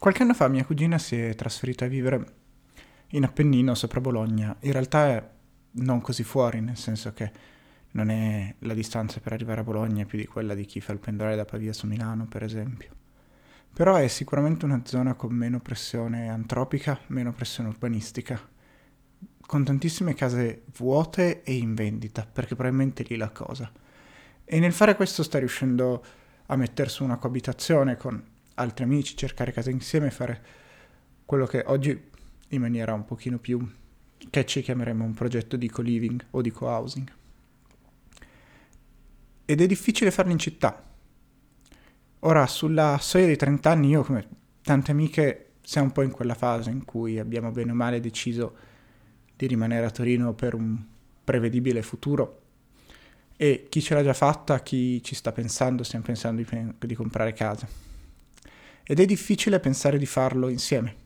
Qualche anno fa mia cugina si è trasferita a vivere in Appennino sopra Bologna. In realtà è non così fuori, nel senso che non è la distanza per arrivare a Bologna più di quella di chi fa il pendolare da Pavia su Milano, per esempio. Però è sicuramente una zona con meno pressione antropica, meno pressione urbanistica, con tantissime case vuote e in vendita, perché probabilmente lì la cosa. E nel fare questo sta riuscendo a mettere su una coabitazione con altri amici, cercare case insieme, fare quello che oggi in maniera un pochino più catchy chiameremo un progetto di co-living o di co-housing. Ed è difficile farlo in città. Ora, sulla soglia dei 30 anni, io come tante amiche siamo un po' in quella fase in cui abbiamo bene o male deciso di rimanere a Torino per un prevedibile futuro e chi ce l'ha già fatta, chi ci sta pensando, stiamo pensando di, di comprare casa. Ed è difficile pensare di farlo insieme.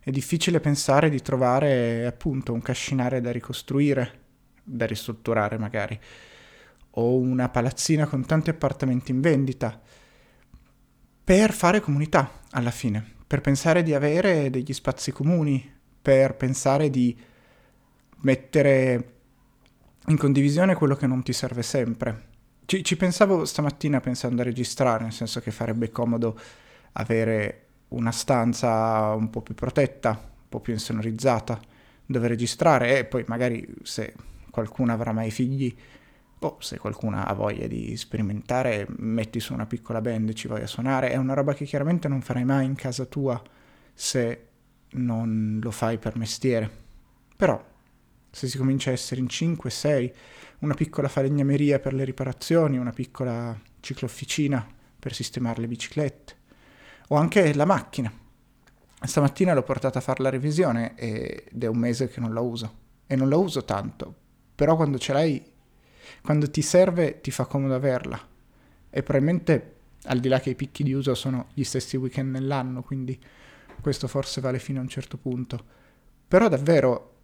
È difficile pensare di trovare appunto un cascinare da ricostruire, da ristrutturare magari, o una palazzina con tanti appartamenti in vendita, per fare comunità alla fine, per pensare di avere degli spazi comuni, per pensare di mettere in condivisione quello che non ti serve sempre. Ci, ci pensavo stamattina pensando a registrare, nel senso che farebbe comodo avere una stanza un po' più protetta, un po' più insonorizzata, dove registrare e poi magari se qualcuno avrà mai figli o se qualcuno ha voglia di sperimentare, metti su una piccola band e ci vai a suonare. È una roba che chiaramente non farai mai in casa tua se non lo fai per mestiere. Però, se si comincia a essere in 5, 6, una piccola falegnameria per le riparazioni, una piccola ciclofficina per sistemare le biciclette, o anche la macchina. Stamattina l'ho portata a fare la revisione ed è un mese che non la uso. E non la uso tanto, però quando ce l'hai, quando ti serve, ti fa comodo averla. E probabilmente, al di là che i picchi di uso sono gli stessi weekend nell'anno, quindi questo forse vale fino a un certo punto. Però davvero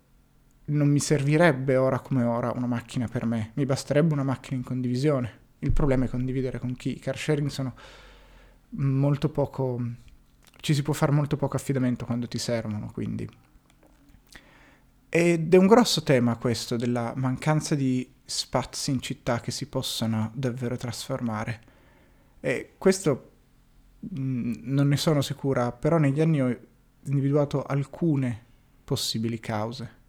non mi servirebbe ora come ora una macchina per me, mi basterebbe una macchina in condivisione. Il problema è condividere con chi. I car sharing sono molto poco, ci si può fare molto poco affidamento quando ti servono, quindi. Ed è un grosso tema questo della mancanza di spazi in città che si possano davvero trasformare. E questo mh, mm, non ne sono sicura, però negli anni ho individuato alcune possibili cause.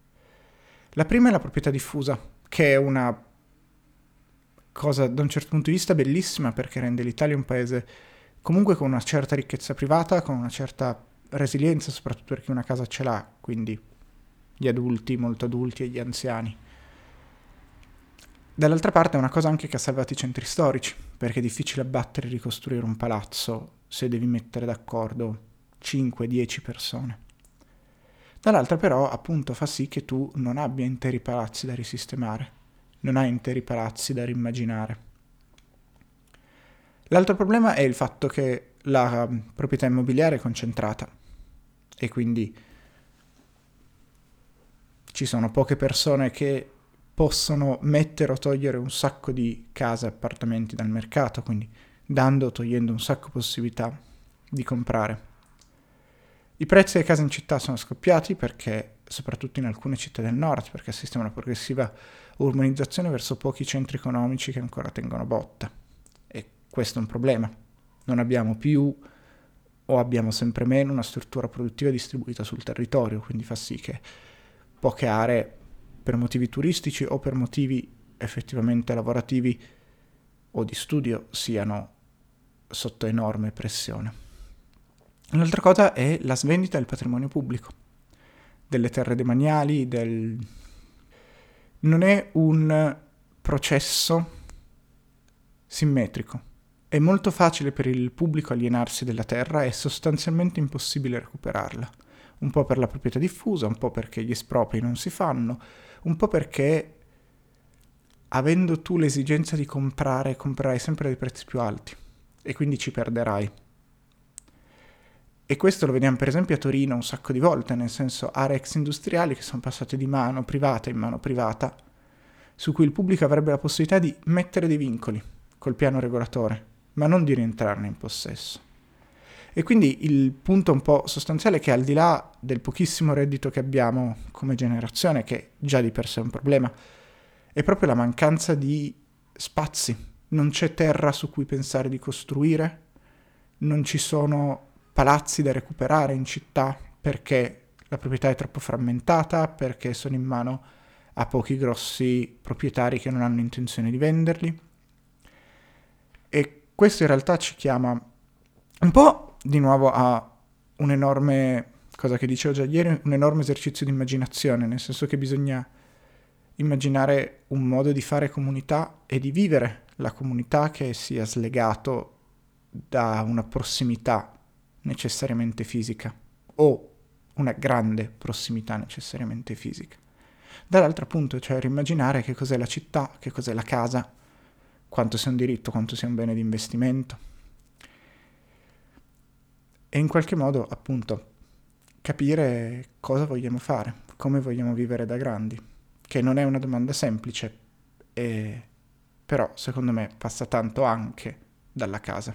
La prima è la proprietà diffusa, che è una cosa da un certo punto di vista bellissima perché rende l'Italia un paese comunque con una certa ricchezza privata, con una certa resilienza, soprattutto per chi una casa ce l'ha, quindi gli adulti, molto adulti e gli anziani. Dall'altra parte è una cosa anche che ha salvato i centri storici, perché è difficile abbattere e ricostruire un palazzo se devi mettere d'accordo 5-10 persone. Dall'altra però appunto fa sì che tu non abbia interi palazzi da risistemare, non hai interi palazzi da rimmaginare. L'altro problema è il fatto che la proprietà immobiliare è concentrata e quindi ci sono poche persone che possono mettere o togliere un sacco di case e appartamenti dal mercato, quindi dando o togliendo un sacco di possibilità di comprare. I prezzi delle case in città sono scoppiati perché, soprattutto in alcune città del nord, perché assistiamo a una progressiva urbanizzazione verso pochi centri economici che ancora tengono botta questo è un problema. Non abbiamo più o abbiamo sempre meno una struttura produttiva distribuita sul territorio, quindi fa sì che poche aree per motivi turistici o per motivi effettivamente lavorativi o di studio siano sotto enorme pressione. Un'altra cosa è la svendita del patrimonio pubblico, delle terre demaniali, del... non è un processo simmetrico. È molto facile per il pubblico alienarsi della terra e sostanzialmente impossibile recuperarla. Un po' per la proprietà diffusa, un po' perché gli espropri non si fanno, un po' perché avendo tu l'esigenza di comprare, comprerai sempre dei prezzi più alti e quindi ci perderai. E questo lo vediamo per esempio a Torino un sacco di volte, nel senso aree ex industriali che sono passate di mano privata in mano privata, su cui il pubblico avrebbe la possibilità di mettere dei vincoli col piano regolatore ma non di rientrarne in possesso. E quindi il punto un po' sostanziale è che al di là del pochissimo reddito che abbiamo come generazione, che già di per sé è un problema, è proprio la mancanza di spazi. Non c'è terra su cui pensare di costruire, non ci sono palazzi da recuperare in città perché la proprietà è troppo frammentata, perché sono in mano a pochi grossi proprietari che non hanno intenzione di venderli. Questo in realtà ci chiama un po' di nuovo a un enorme, cosa che dicevo già ieri, un enorme esercizio di immaginazione, nel senso che bisogna immaginare un modo di fare comunità e di vivere la comunità che sia slegato da una prossimità necessariamente fisica o una grande prossimità necessariamente fisica. Dall'altro appunto, cioè rimmaginare che cos'è la città, che cos'è la casa, quanto sia un diritto, quanto sia un bene di investimento. E in qualche modo appunto capire cosa vogliamo fare, come vogliamo vivere da grandi, che non è una domanda semplice, e... però secondo me passa tanto anche dalla casa.